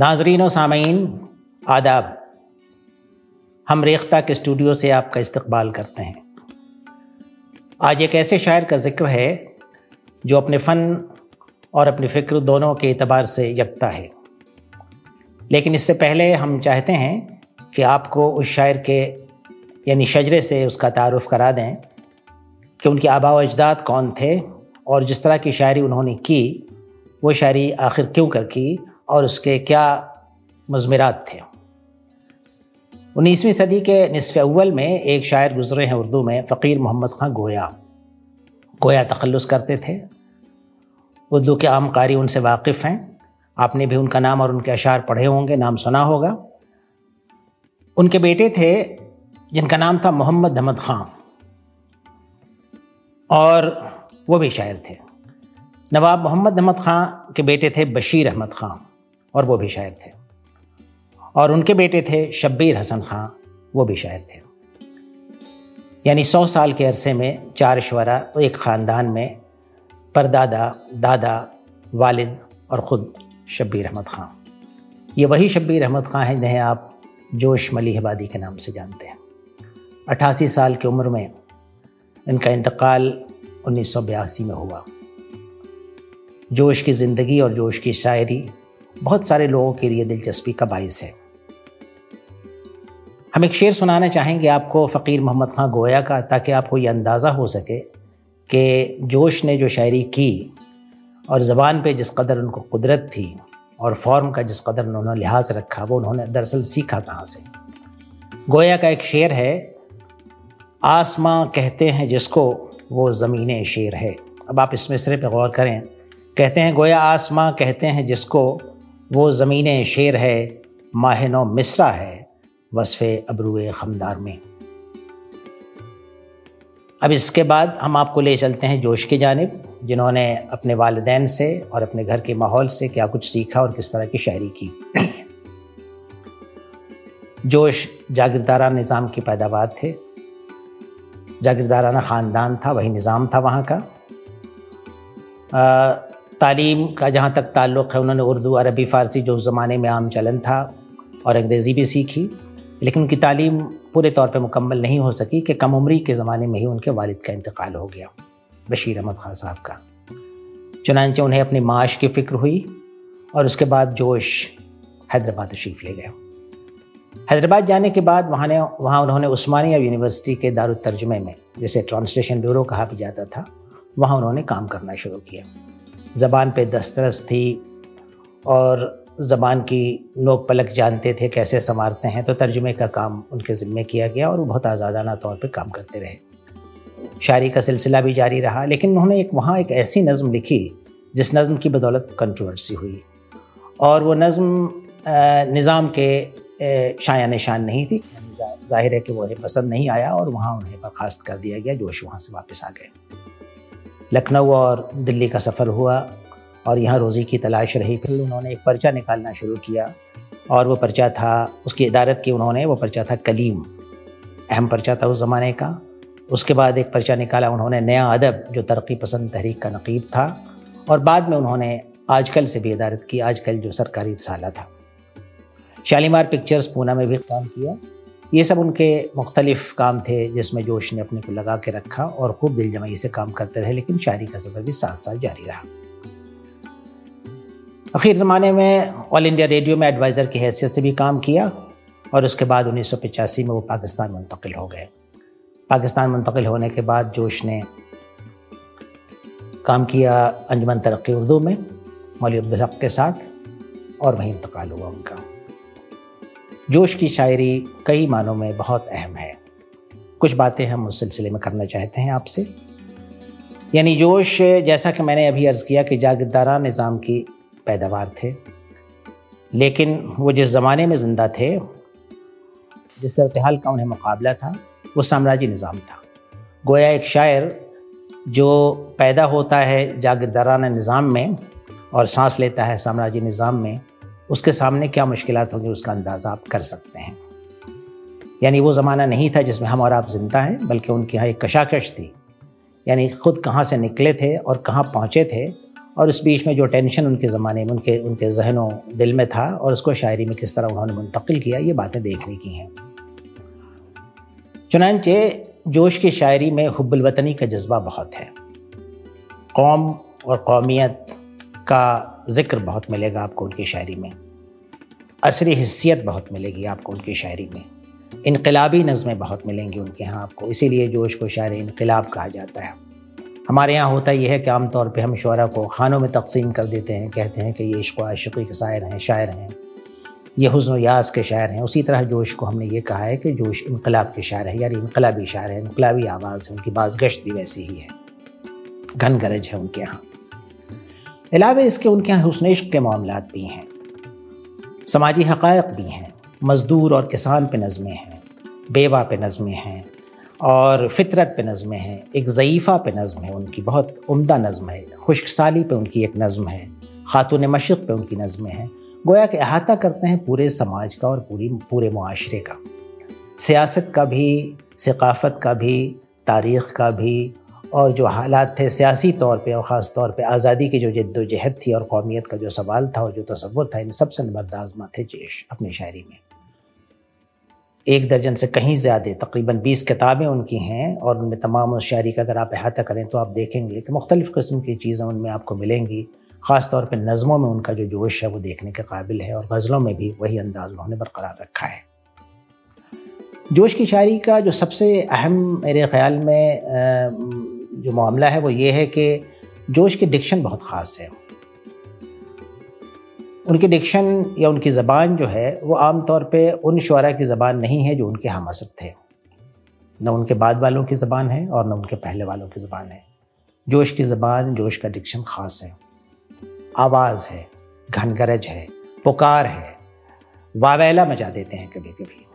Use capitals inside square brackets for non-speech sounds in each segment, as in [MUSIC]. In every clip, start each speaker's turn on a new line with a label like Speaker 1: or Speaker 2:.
Speaker 1: नाजरीन सामीन आदाब। हम रेख्ता के स्टूडियो से आपका इस्तकबाल करते हैं। आज एक ऐसे शायर का ज़िक्र है, जो अपने फ़न और अपनी फ़िक्र दोनों के अतबार से यकता है। लेकिन इससे पहले हम चाहते हैं कि आपको उस शायर के, यानी शजरे से उसका तारुफ़ करा दें कि उनके आबा अजदाद कौन थे और जिस तरह की शायरी उन्होंने की, वो शायरी आखिर क्यों कर की और उसके क्या मजमरात थे? उन्नीसवीं सदी के नसफ़ अव्वल में एक शायर गुजरे हैं उर्दू में, फ़कीर मोहम्मद ख़ान गोया। गोया तखलस करते थे। उर्दू के आम कारी उनसे वाकिफ़ हैं। आपने भी उनका नाम और उनके अशार पढ़े होंगे, नाम सुना होगा। उनके बेटे थे, जिनका नाम था मोहम्मद अहमद ख़ान और वो भी शायर थे। नवाब मोहम्मद अहमद ख़ान के बेटे थे बशीर अहमद ख़ान और वो भी शायर थे। और उनके बेटे थे शब्बीर हसन ख़ान वो भी शायर थे। यानी सौ साल के अरसे में चार शुरा एक ख़ानदान में परदादा, दादा, वालिद और ख़ुद शब्बीर अहमद ख़ान ये वही शब्बीर अहमद ख़ान हैं जिन्हें आप जोश मली आबादी के नाम से जानते हैं। अट्ठासी साल की उम्र में इनका इंतकाल उन्नीस सौ बयासी में हुआ। जोश की ज़िंदगी और जोश की शायरी बहुत सारे लोगों के लिए दिलचस्पी का बायस है। हम एक शेर सुनाना चाहेंगे आपको, फ़कीर मोहम्मद खां गोया का, ताकि आपको ये अंदाज़ा हो सके कि जोश ने जो शायरी की और ज़बान पे जिस कदर उनको कुदरत थी और फॉर्म का जिस कदर उन्होंने लिहाज रखा, वो उन्होंने दरअसल सीखा कहाँ से। गोया का एक शेर है, आसमां कहते हैं जिसको, वो ज़मीन शेर है। अब आप इस मिसरे पर गौर करें, कहते हैं, गोया आसमां कहते हैं जिसको वो ज़मीन शेर है, माहनो मिसरा है, वसफ़ अबरू खमदार में। अब इसके बाद हम आपको ले चलते हैं जोश की जानब, जिन्होंने अपने वालदेन से और अपने घर के माहौल से क्या कुछ सीखा और किस तरह की शायरी की। जोश जागीरदारा निज़ाम की पैदावार थे। जागीरदाराना ख़ानदान था, वही निज़ाम था वहाँ का। तालीम का जहाँ तक ताल्लुक़ है, उन्होंने उर्दू, अरबी, फ़ारसी जो उस ज़माने में आम चलन था और अंग्रेज़ी भी सीखी, लेकिन उनकी तालीम पूरे तौर पर मुकम्मल नहीं हो सकी कि कम उम्री के ज़माने में ही उनके वालिद का इंतकाल हो गया। बशीर अहमद खान साहब का। चुनानचे उन्हें अपनी माश की फ़िक्र हुई और उसके बाद जोश हैदराबाद तशरीफ़ ले गए। हैदराबाद जाने के बाद वहाँ ने वहाँ उन्होंने उस्मानिया यूनिवर्सिटी के दारुतर्जमे में, जिसे ट्रांसलेशन ब्यूरो कहा भी जाता था, वहाँ उन्होंने काम करना शुरू किया। ज़बान पे दस्तरस थी और ज़बान की नोक पलक जानते थे कैसे संवारते हैं तो तर्जुमे का काम उनके ज़िम्मे किया गया और वो बहुत आज़ादाना तौर पर काम करते रहे। शायरी का सिलसिला भी जारी रहा, लेकिन उन्होंने एक, वहाँ एक ऐसी नज़म लिखी, जिस नज़म की बदौलत कंट्रोवर्सी हुई। और वो नज़म निज़ाम के शाया निशान नहीं थी ज़ाहिर है कि वो उन्हें पसंद नहीं आया और वहाँ उन्हें बर्खास्त कर दिया गया, जोश वहाँ से वापस आ गए। लखनऊ और दिल्ली का सफ़र हुआ और यहाँ रोज़ी की तलाश रही। फिर उन्होंने एक पर्चा निकालना शुरू किया और वो पर्चा था, उसकी इदारत की उन्होंने, वो पर्चा था कलीम। अहम पर्चा था उस ज़माने का। उसके बाद एक पर्चा निकाला, उन्होंने नया अदब, जो तरक्की पसंद तहरीक का नकीब था और बाद में उन्होंने आजकल से भी इदारत की, आजकल जो सरकारी रसाला था। शालीमार पिक्चर्स पूना में भी काम किया। ये सब उनके मुख्तलिफ़ काम थे जिसमें जोश ने अपने को लगा के रखा और खूब दिल जमाई से काम करते रहे, लेकिन शायरी का सफ़र भी सात साल जारी रहा। आखिर ज़माने में ऑल इंडिया रेडियो में एडवाइज़र की हैसियत से भी काम किया और उसके बाद उन्नीस सौ पचासी में वो पाकिस्तान मुंतकिल हो गए। पाकिस्तान मुंतकिल होने के बाद जोश ने काम किया अंजमन तरक्की उर्दू में मौली अब्दुल हक के साथ और वहीं इंतकाल हुआ उनका। जोश की शायरी कई मानों में बहुत अहम है। कुछ बातें हम उस सिलसिले में करना चाहते हैं आपसे। यानी जोश, जैसा कि मैंने अभी अर्ज़ किया कि जागीरदारा निज़ाम की पैदावार थे, लेकिन वो जिस ज़माने में ज़िंदा थे, जिस सूरत का उन्हें मुकाबला था, वो साम्राज्य निज़ाम था। गोया एक शायर जो पैदा होता है जागीरदाराना निज़ाम में और सांस लेता है साम्राज्य निज़ाम में उसके सामने क्या मुश्किल होंगी, उसका अंदाज़ा आप कर सकते हैं। यानी वो ज़माना नहीं था जिसमें हम और आप ज़िंदा हैं, बल्कि उनके यहाँ एक कशाकश थी। यानी ख़ुद कहाँ से निकले थे और कहाँ पहुँचे थे और उस बीच में जो टेंशन उनके ज़माने में, उनके उनके जहनों, दिल में था और उसको शायरी में किस तरह उन्होंने मुंतकिल किया, ये बातें देखने की हैं। चुनानचे जोश की शायरी में हुब्बुलवतनी का जज्बा बहुत है। कौम और कौमियत का ज़िक्र बहुत मिलेगा आपको उनकी शायरी में। असरी हिस्सियत बहुत मिलेगी आपको उनकी शायरी में। इनकलाबी नज़में बहुत मिलेंगी उनके यहाँ आपको। इसीलिए जोश को शायर इनकलाब कहा जाता है। हमारे यहाँ होता यह है कि आमतौर पर हम शुरा को खानों में तकसीम कर देते हैं, कहते हैं कि ये इश्क आशिकी के शायर हैं शायर हैं। ये हुसन यास के शायर हैं। उसी तरह जोश को हमने ये कहा है कि जोश इनकलाब के शायर है, यानी इनकलाबी शायर है, इनकलाबी आवाज़ है, उनकी बाज गश्त भी वैसी ही है। घन गरज है उनके यहाँ। अलावा इसके उनके यहाँ हुसन इश्क के मामला भी हैं। समाजी हक़ भी हैं। मज़दूर और किसान पे नज़में हैं। बेवा पे नज़में हैं। और फितरत पे नज़में हैं। एक ज़यीफ़ा पे नज़म है उनकी। बहुत उम्दा नज़म है। खुश्क साली पे उनकी एक नज़म है। ख़ातून मशरक़ पे उनकी नज़में हैं। गोया कि अहाता करते हैं पूरे समाज का और पूरी, पूरे माशरे का। सियासत का भी, सकाफ़त का भी, तारीख़ का भी और जो हालात थे सियासी तौर पे और ख़ास तौर पे आज़ादी की जो जद्दोजहद थी और कौमियत का जो सवाल था और जो तस्वुर था, इन सबसे नबरदाजमा थे जेश अपनी शायरी में। एक दर्जन से कहीं ज़्यादा, तकरीबन बीस किताबें उनकी हैं और उनमें तमाम उस शायरी का अगर आप अहाता करें तो आप देखेंगे कि मुख्तलिफ़ किस्म की चीज़ें उनमें आपको मिलेंगी। ख़ास तौर पर नज़मों में उनका जो जोश है वो देखने के काबिल है और गज़लों में भी वही अंदाज़ उन्होंने बरकरार रखा है। जोश की शायरी का जो सबसे अहम मेरे ख़्याल में जो मामला है, वो ये है कि जोश की डिक्शन बहुत ख़ास है। उनकी डिक्शन या उनकी ज़बान जो है, वो आम तौर पे उन शुरा की ज़बान नहीं है जो उनके हम असर थे। न उनके बाद वालों की ज़बान है और न उनके पहले वालों की ज़बान है। जोश की ज़बान, जोश का डिक्शन ख़ास है। आवाज़ है, घनगरज है, पुकार है। वावेला मचा देते हैं कभी कभी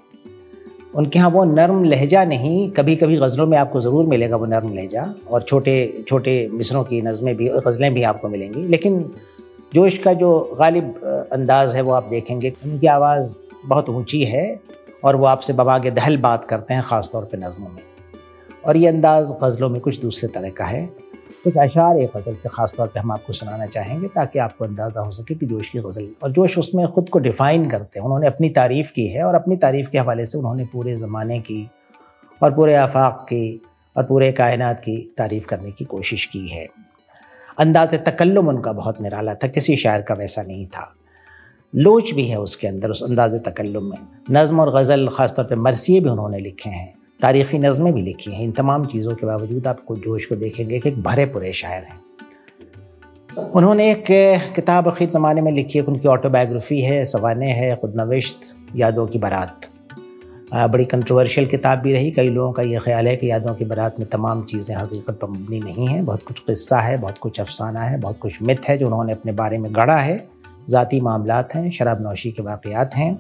Speaker 1: उनके यहाँ वो नर्म लहजा नहीं कभी कभी गज़लों में आपको ज़रूर मिलेगा वो नर्म लहजा और छोटे छोटे मिसरों की नज़में भी गज़लें भी आपको मिलेंगी। लेकिन जोश का जो गालिब अंदाज़ है वो आप देखेंगे, उनकी आवाज़ बहुत ऊँची है और वो आपसे बबाग दहल बात करते हैं ख़ास तौर पे नज़मों में। और ये अंदाज़ गज़लों में कुछ दूसरे तरह का है। कुछ अशार एक गज़ल के ख़ास तौर पे हम आपको सुनाना चाहेंगे ताकि आपको अंदाज़ा हो सके कि जोश की गज़ल। और जोश उसमें ख़ुद को डिफ़ाइन करते हैं। उन्होंने अपनी तारीफ़ की है और अपनी तारीफ़ के हवाले से उन्होंने पूरे ज़माने की और पूरे आफाक की और पूरे कायनात की तारीफ़ करने की कोशिश की है। अंदाज तकल्लुम उनका बहुत निराला था। किसी शायर का वैसा नहीं था। लोच भी है उसके अंदर उस अंदाज तकल्लुम में। नज़म और गज़ल ख़ास तौर पर मरसिए भी उन्होंने लिखे हैं। तारीख़ी नज़में भी लिखी हैं। इन तमाम चीज़ों के बावजूद आपको जोश को देखेंगे कि एक भरे पुरे शायर हैं। उन्होंने एक किताब अखीर ज़माने में लिखी है उनकी ऑटोबायोग्राफी है, सवाने है, खुद नविश्त, यादों की बारात। बड़ी कंट्रोवर्शियल किताब भी रही, कई लोगों का ये ख्याल है कि यादों की बारात में तमाम चीज़ें हकीकत पर मबनी नहीं हैं। बहुत कुछ किस्सा है, बहुत कुछ अफसाना है, बहुत कुछ मिथ है जो उन्होंने अपने बारे में गढ़ा है। ज़ाती मामला हैं शराब नौशी के वाक़ात हैं,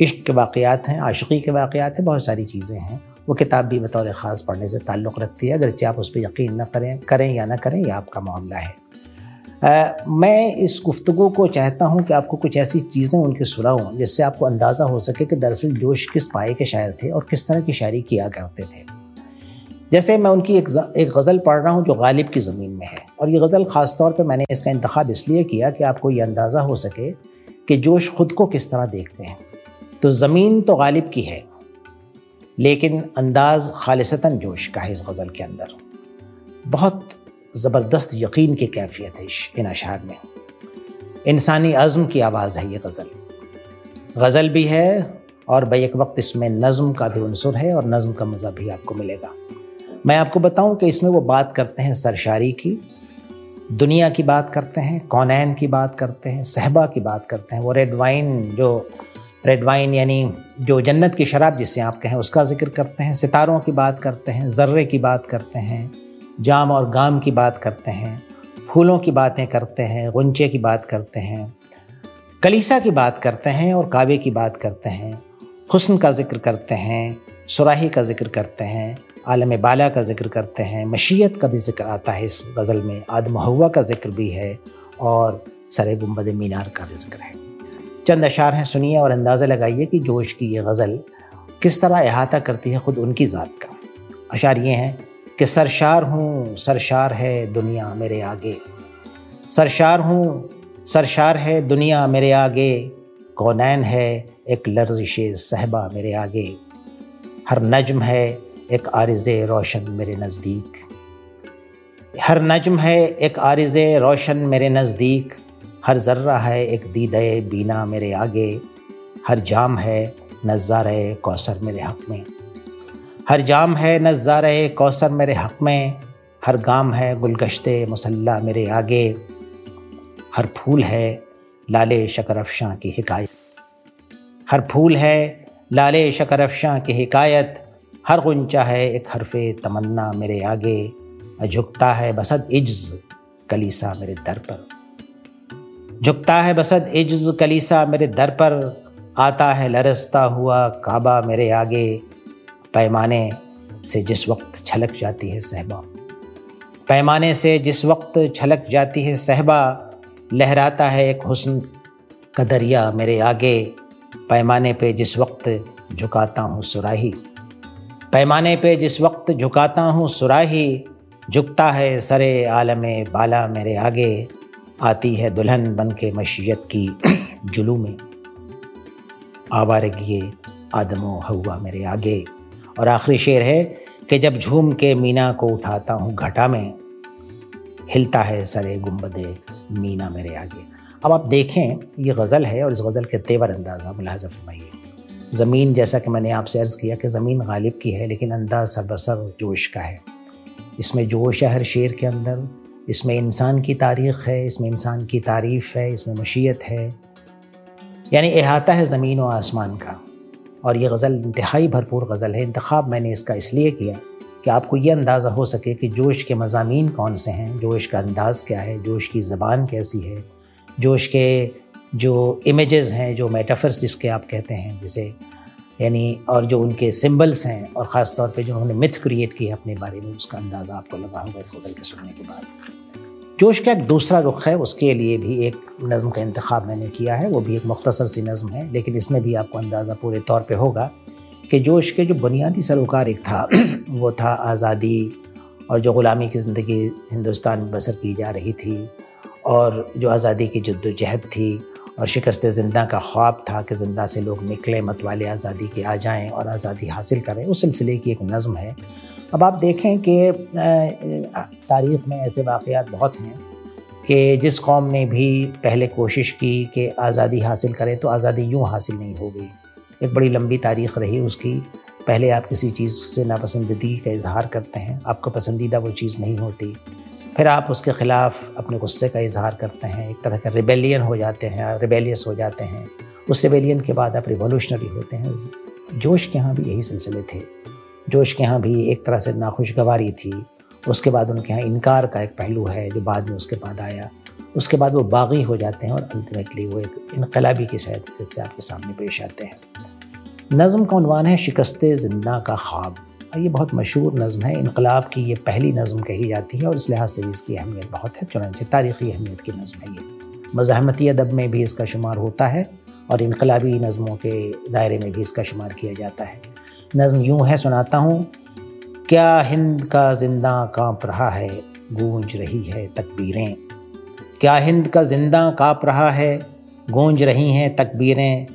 Speaker 1: इश्क के वाक़ात हैं, आशिकी के वाक़ात हैं, बहुत सारी चीज़ें हैं। वो किताब भी बतौर ख़ास पढ़ने से ताल्लुक़ रखती है अगरचे आप उस पर यकीन न करें करें या ना करें यह आपका मामला है। आ, मैं इस गुफ्तु को चाहता हूँ कि आपको कुछ ऐसी चीज़ें उनकी सुनाऊँ जिससे आपको अंदाज़ा हो सके कि दरअसल जोश किस पाए के शायर थे और किस तरह की शायरी किया करते थे। जैसे मैं उनकी एक एक गज़ल पढ़ रहा हूँ जो गालिब की ज़मीन में है और ये गज़ल ख़ास तौर पर मैंने इसका इंतखब इसलिए किया कि आपको ये अंदाज़ा हो सके कि जोश ख़ुद को किस तरह देखते हैं। तो ज़मीन तो गालिब की है लेकिन अंदाज खालिसता जोश का है इस गज़ल के अंदर। बहुत ज़बरदस्त यकीन की कैफियत है इन अशार में। इंसानी अज़म की आवाज़ है ये गज़ल। गज़ल भी है और बैक वक्त इसमें नज़म का भी अनसर है और नज़म का मज़ा भी आपको मिलेगा। मैं आपको बताऊँ कि इसमें वो बात करते हैं सरशारी की, दुनिया की बात करते हैं, कौनैन की बात करते हैं, सहबा की बात करते हैं, वो रेड वाइन जो रेड वाइन यानी जो जन्नत की शराब जिसे आप कहें उसका ज़िक्र करते हैं सितारों की बात करते हैं ज़र्रे की बात करते हैं जाम और गाम की बात करते हैं फूलों की बातें करते हैं गुंचे की बात करते हैं कलीसा की बात करते हैं और कावे की बात करते हैं हुस्न का ज़िक्र करते हैं सुराही का ज़िक्र करते हैं आलम बाला का ज़िक्र करते हैं मशीयत का भी ज़िक्र आता है इस गज़ल में आदम हवा का ज़िक्र भी है और सर गुंबद मीनार का भी ज़िक्र है चंद अशार हैं, सुनिए और अंदाज़ा लगाइए कि जोश की ये गज़ल किस तरह अहाता करती है ख़ुद उनकी ज़ात का। अशार ये हैं कि, सरशार हूँ, सरशार है दुनिया मेरे आगे। सरशार हूँ, सरशार है दुनिया मेरे आगे। कौनैन है एक लर्जिश सहबा मेरे आगे। हर नज्म है एक आरज़ रोशन मेरे नज़दीक। हर नज्म है एक आरज़ रोशन मेरे नज़दीक। हर ज़र्रा है, एक दीद बीना मेरे आगे। हर जाम है नज़ार कौसर मेरे हक़ में। हर जाम है नज़ार कौसर मेरे हक़ में। हर गाम है, गुलगश्त मुसल्ला मेरे आगे। हर फूल है, लाले शकर अफशां की हिकायत। हर फूल है, लाले शकर अफशां की हिकायत। हर गुंचा है, एक हरफ तमन्ना मेरे आगे। झुकता है, बसद इज्ज, कलीसा मेरे दर पर। झुकता है बसद इज्ज कलीसा मेरे दर पर आता है, लरसता हुआ काबा मेरे आगे। पैमाने से जिस वक्त छलक जाती है सहबा। पैमाने से जिस वक्त छलक जाती है सहबा, लहराता है एक हुस्न का दरिया मेरे आगे। पैमाने पे जिस वक्त झुकाता हूँ सुराही। पैमाने पे जिस वक्त झुकाता हूँ सुराही, झुकता है सरे आलम बाला मेरे आगे। आती है दुल्हन बन के मशीयत की जुलू में आवारगी आदमो हवा मेरे आगे। और आखिरी शेर है कि जब झूम के मीना को उठाता हूँ घटा में, हिलता है सरे गुंबद मीना मेरे आगे। अब आप देखें, ये गज़ल है और इस गज़ल के तेवर अंदाज़ा मुलाजा फरमाइए। ज़मीन जैसा कि मैंने आपसे अर्ज़ किया कि ज़मीन गालिब की है, लेकिन अंदाज सरबसर जोश का है। इसमें जोश है हर शेर के अंदर इसमें इंसान की तारीख़ है, इसमें इंसान की तारीफ़ है, इसमें मशीयत है। यानी अहाता है ज़मीन व आसमान का। और ये गज़ल इंतहाई भरपूर गज़ल है। इंतखब मैंने इसका इसलिए किया कि आपको ये अंदाज़ा हो सके कि जोश के मजामी कौन से हैं, जोश का अंदाज़ क्या है, जोश की ज़बान कैसी है, जोश के जो इमेजेस हैं, जो मेटाफर्स जिसके आप कहते हैं, जिसे यानी और जो उनके सिंबल्स हैं और ख़ास तौर पे जो उन्होंने मिथ क्रिएट किया अपने बारे में, उसका अंदाज़ा आपको लगा होगा इस गज़ल के सुनने के बाद। जोश का एक दूसरा रुख है, उसके लिए भी एक नज़म का इंतखब मैंने किया है, वो भी एक मुख्तसर सी नज़म है, लेकिन इसमें भी आपको अंदाज़ा पूरे तौर पर होगा कि जोश के जो बुनियादी सरोकार एक था, [CLEARS THROAT] वो था आज़ादी और जो ग़ुलामी की ज़िंदगी हिंदुस्तान में बसर की जा रही थी और जो आज़ादी की जद्दोजहद थी और शिकस्त ज़िंदा का ख्वाब था कि ज़िंदा से लोग निकले, मतवाले आज़ादी के आ जाएँ और आज़ादी हासिल करें। उस सिलसिले की एक नज़म है। अब आप देखें कि तारीख़ में ऐसे वाक़ात बहुत हैं कि जिस कौम ने भी पहले कोशिश की कि आज़ादी हासिल करें तो आज़ादी यूँ हासिल नहीं हो गई। एक बड़ी लंबी तारीख़ रही उसकी। पहले आप किसी चीज़ से नापसंदगी का इजहार करते हैं, आपको पसंदीदा वो चीज़ नहीं होती। फिर आप उसके ख़िलाफ़ अपने गुस्से का इजहार करते हैं, एक तरह का रिबेलियन हो जाते हैं रिबेलियस हो जाते हैं। उस रिबेलियन के बाद आप रिवोल्यूशनरी होते हैं। जोश के यहाँ भी यही सिलसिले थे। जोश के यहाँ भी एक तरह से नाखुशगवारी थी। उसके बाद उनके यहाँ इनकार का एक पहलू है जो बाद में उसके बाद आया। उसके बाद वो बागी हो जाते हैं और अल्टीमेटली वो एक इनकलाबी की सहत से आपके सामने पेश आते हैं। नज़म का उनवान है शिकस्त ज़िंदा का ख्वाब। ये बहुत मशहूर नज़म है। इनकलाब की ये पहली नज़म कही जाती है और इस लिहाज से इसकी अहमियत बहुत है, चुनाचे तारीख़ी अहमियत की नज़म है ये। मज़ाहमती अदब में भी इसका शुमार होता है और इनकलाबी नज़मों के दायरे में भी इसका शुमार किया जाता है। नज़म यूँ है, सुनाता हूँ, क्या हिंद का ज़िंदा काँप रहा है, गूंज रही है तकबीरें। क्या हिंद का ज़िंदा काँप रहा है, गूंज रही हैं तकबीरें।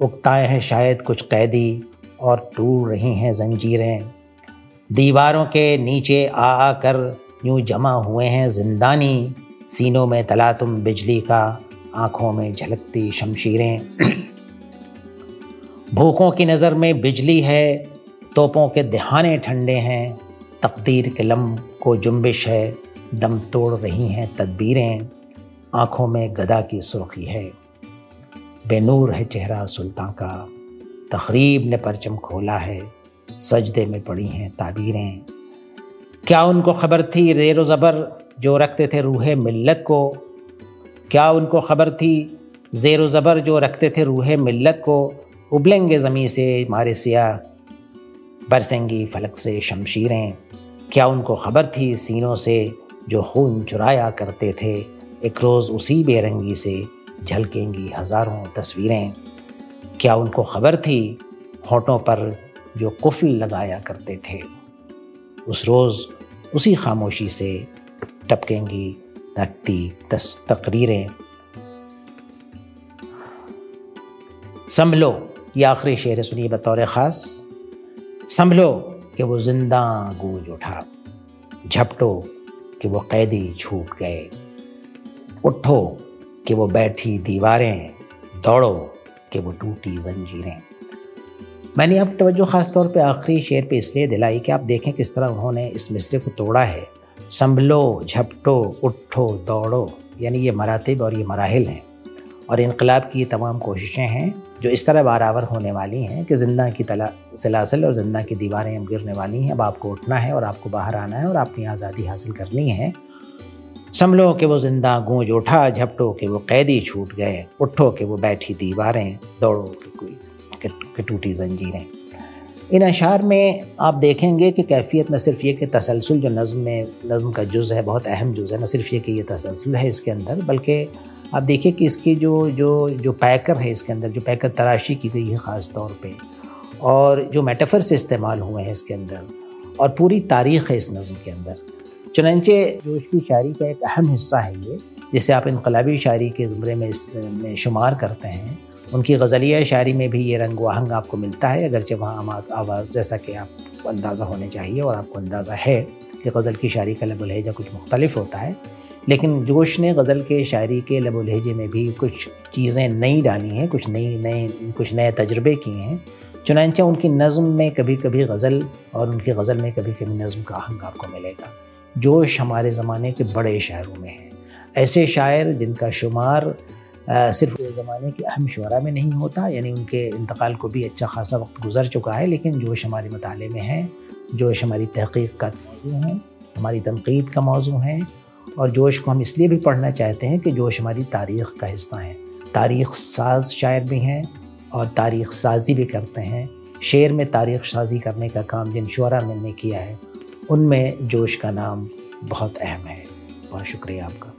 Speaker 1: उगताए हैं शायद कुछ कैदी और टूट रही हैं जंजीरें। दीवारों के नीचे आ आकर यूँ जमा हुए हैं जिंदानी। सीनों में तला तुम बिजली का, आँखों में झलकती शमशीरें। [CLEARS THROAT] भूखों की नज़र में बिजली है, तोपों के दहाने ठंडे हैं। तकदीर के लम को जुम्बिश है, दम तोड़ रही हैं तदबीरें। आँखों में गदा की सुर्खी है। बेनूर है चेहरा सुल्तान का तकरीब ने परचम खोला है। सजदे में पड़ी हैं, ताबीरें। क्या उनको खबर थी रेर ज़बर जो रखते थे रूह मिल्लत को? क्या उनको खबर थी ज़ेर ज़बर जो रखते थे रूह मिल्लत को? उबलेंगे ज़मीं से मारे सिया, बरसेंगी फलक से शमशीरें। क्या उनको खबर थी सीनों से जो खून चुराया करते थे? एक रोज़ उसी बेरंगी से झलकेंगी हज़ारों तस्वीरें। क्या उनको खबर थी होठों पर जो कुफल लगाया करते थे, उस रोज़ उसी खामोशी से टपकेंगी तख्ती तकरीरें। संभलो, ये आखिरी शेर सुनिए बतौर ख़ास। संभलो कि वो ज़िंदा गूंज उठा, झपटो कि वो कैदी छूट गए। उठो कि वो बैठी दीवारें, दौड़ो कि वो टूटी जंजीरें। मैंने अब तवज्जो ख़ास तौर पे आखिरी शेर पे इसलिए दिलाई कि आप देखें किस तरह उन्होंने इस मिसरे को तोड़ा है। संभलो, झपटो, उठो, दौड़ो, यानी ये मरातब और ये मराहल हैं। और इनकलाब की ये तमाम कोशिशें हैं, जो इस तरह बारावर होने वाली हैं कि ज़िंदा की तला, सलासल और ज़िंदा की दीवारें अब गिरने वाली हैं। अब आपको उठना है और आपको बाहर आना है और अपनी आज़ादी हासिल करनी है। संभलो कि वो ज़िंदा गूंज उठा, झपटो कि वो कैदी छूट गए, उठो कि वो बैठी दीवारें, दौड़ो कि कोई कि टूटी जंजीरें। इन अशार में आप देखेंगे कि कैफियत न सिर्फ़ ये कि तसलसल जो नज़म में, नज़म का जुज़ है, बहुत अहम जुज़ है, न सिर्फ़ ये कि ये तसलसल है इसके अंदर, बल्कि आप देखिए कि इसकी जो जो जो पैकर है इसके अंदर, जो पैकर तराशी की गई है ख़ास तौर पे, और जो मेटाफर से इस्तेमाल हुए हैं इसके अंदर, और पूरी तारीख़ है इस नज़म के अंदर। चुनचे जोश की शायरी का एक अहम हिस्सा है ये, जिसे आप इनकलाबी शायरी के ज़ुमरे में इस, में शुमार करते हैं। उनकी गज़लिया शायरी में भी ये रंग आहंग आपको मिलता है, अगरचे वहाँ आवाज़ जैसा कि आपको अंदाज़ा होने चाहिए और आपको अंदाज़ा है कि गज़ल की शायरी का लब लहजा कुछ मुख्तलिफ़ होता है। लेकिन जोश ने गज़ल के शायरी के लब लहजे में भी कुछ चीज़ें नई डाली हैं, कुछ नई, नए, कुछ नए तजर्बे किए हैं। चुनानचा उनकी नज़म में कभी कभी गज़ल और उनकी गज़ल में कभी कभी नज़म का आहंग आपको मिलेगा। जोश हमारे ज़माने के बड़े शायरों में है। ऐसे शायर जिनका शुमार सिर्फ़ ज़माने के अहम शुरा में नहीं होता, यानी उनके इंतकाल को भी अच्छा खासा वक्त गुजर चुका है, लेकिन जोश हमारे मताले में है, जोश हमारी तहकीक का मौजू है, हमारी तनकीद का मौजू है, और जोश को हम इसलिए भी पढ़ना चाहते हैं कि जोश हमारी तारीख़ का हिस्सा है। तारीख़ साज शायर भी हैं और तारीख़ साजी भी करते हैं। शेर में तारीख़ साजी करने का काम जिन शुरा ने किया है, उनमें जोश का नाम बहुत अहम है। बहुत शुक्रिया आपका।